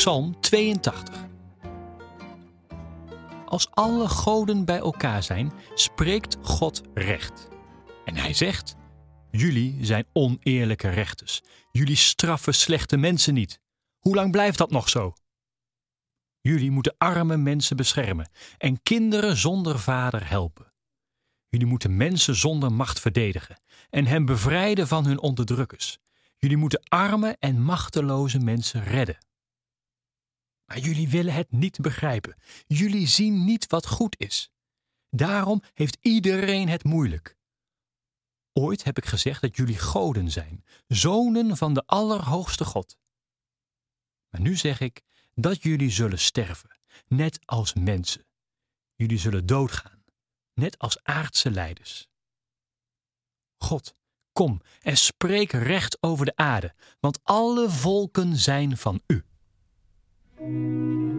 Psalm 82. Als alle goden bij elkaar zijn, spreekt God recht. En hij zegt: Jullie zijn oneerlijke rechters. Jullie straffen slechte mensen niet. Hoe lang blijft dat nog zo? Jullie moeten arme mensen beschermen en kinderen zonder vader helpen. Jullie moeten mensen zonder macht verdedigen en hen bevrijden van hun onderdrukkers. Jullie moeten arme en machteloze mensen redden. Maar jullie willen het niet begrijpen. Jullie zien niet wat goed is. Daarom heeft iedereen het moeilijk. Ooit heb ik gezegd dat jullie goden zijn, zonen van de Allerhoogste God. Maar nu zeg ik dat jullie zullen sterven, net als mensen. Jullie zullen doodgaan, net als aardse leiders. God, kom en spreek recht over de aarde, want alle volken zijn van u. Música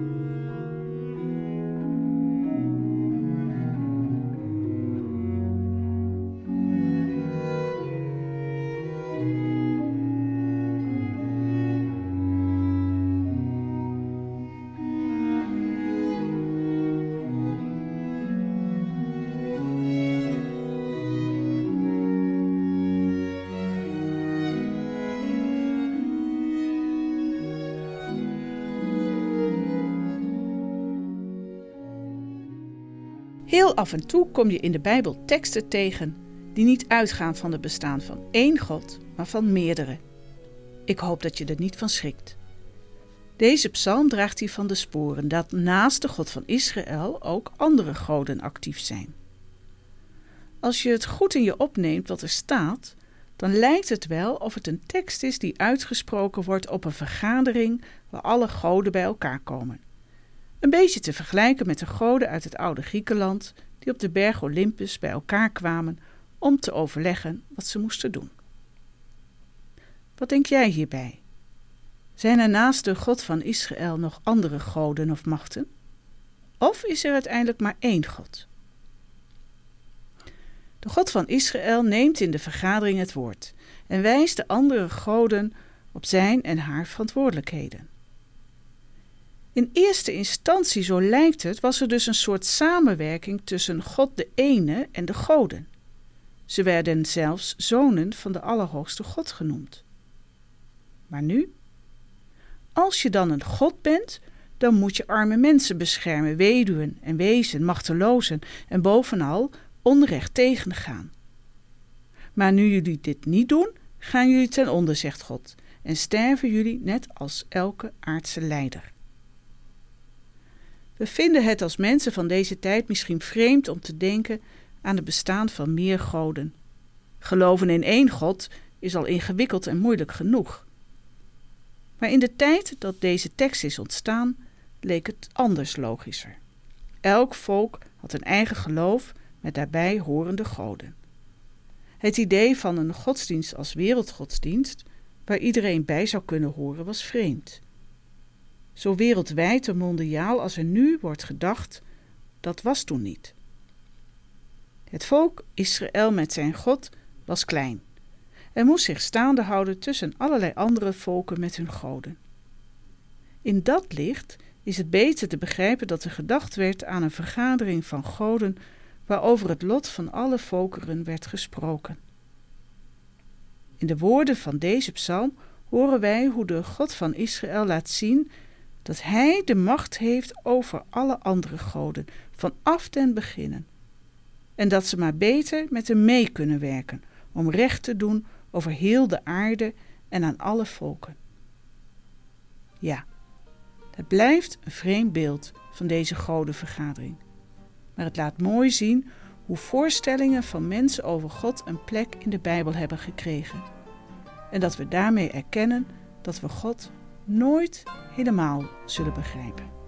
Heel af en toe kom je in de Bijbel teksten tegen die niet uitgaan van het bestaan van één God, maar van meerdere. Ik hoop dat je er niet van schrikt. Deze psalm draagt hiervan de sporen dat naast de God van Israël ook andere goden actief zijn. Als je het goed in je opneemt wat er staat, dan lijkt het wel of het een tekst is die uitgesproken wordt op een vergadering waar alle goden bij elkaar komen. Een beetje te vergelijken met de goden uit het oude Griekenland die op de berg Olympus bij elkaar kwamen om te overleggen wat ze moesten doen. Wat denk jij hierbij? Zijn er naast de God van Israël nog andere goden of machten? Of is er uiteindelijk maar één God? De God van Israël neemt in de vergadering het woord en wijst de andere goden op zijn en haar verantwoordelijkheden. In eerste instantie, zo lijkt het, was er dus een soort samenwerking tussen God de ene en de goden. Ze werden zelfs zonen van de Allerhoogste God genoemd. Maar nu? Als je dan een God bent, dan moet je arme mensen beschermen, weduwen en wezen, machtelozen en bovenal onrecht tegengaan. Maar nu jullie dit niet doen, gaan jullie ten onder, zegt God, en sterven jullie net als elke aardse leider. We vinden het als mensen van deze tijd misschien vreemd om te denken aan het bestaan van meer goden. Geloven in één God is al ingewikkeld en moeilijk genoeg. Maar in de tijd dat deze tekst is ontstaan, leek het anders logischer. Elk volk had een eigen geloof met daarbij horende goden. Het idee van een godsdienst als wereldgodsdienst, waar iedereen bij zou kunnen horen, was vreemd. Zo wereldwijd en mondiaal als er nu wordt gedacht, dat was toen niet. Het volk Israël met zijn God was klein en moest zich staande houden tussen allerlei andere volken met hun goden. In dat licht is het beter te begrijpen dat er gedacht werd aan een vergadering van goden waarover het lot van alle volkeren werd gesproken. In de woorden van deze psalm horen wij hoe de God van Israël laat zien dat Hij de macht heeft over alle andere goden, vanaf den beginnen. En dat ze maar beter met hem mee kunnen werken, om recht te doen over heel de aarde en aan alle volken. Ja, het blijft een vreemd beeld van deze godenvergadering. Maar het laat mooi zien hoe voorstellingen van mensen over God een plek in de Bijbel hebben gekregen. En dat we daarmee erkennen dat we God nooit helemaal zullen begrijpen.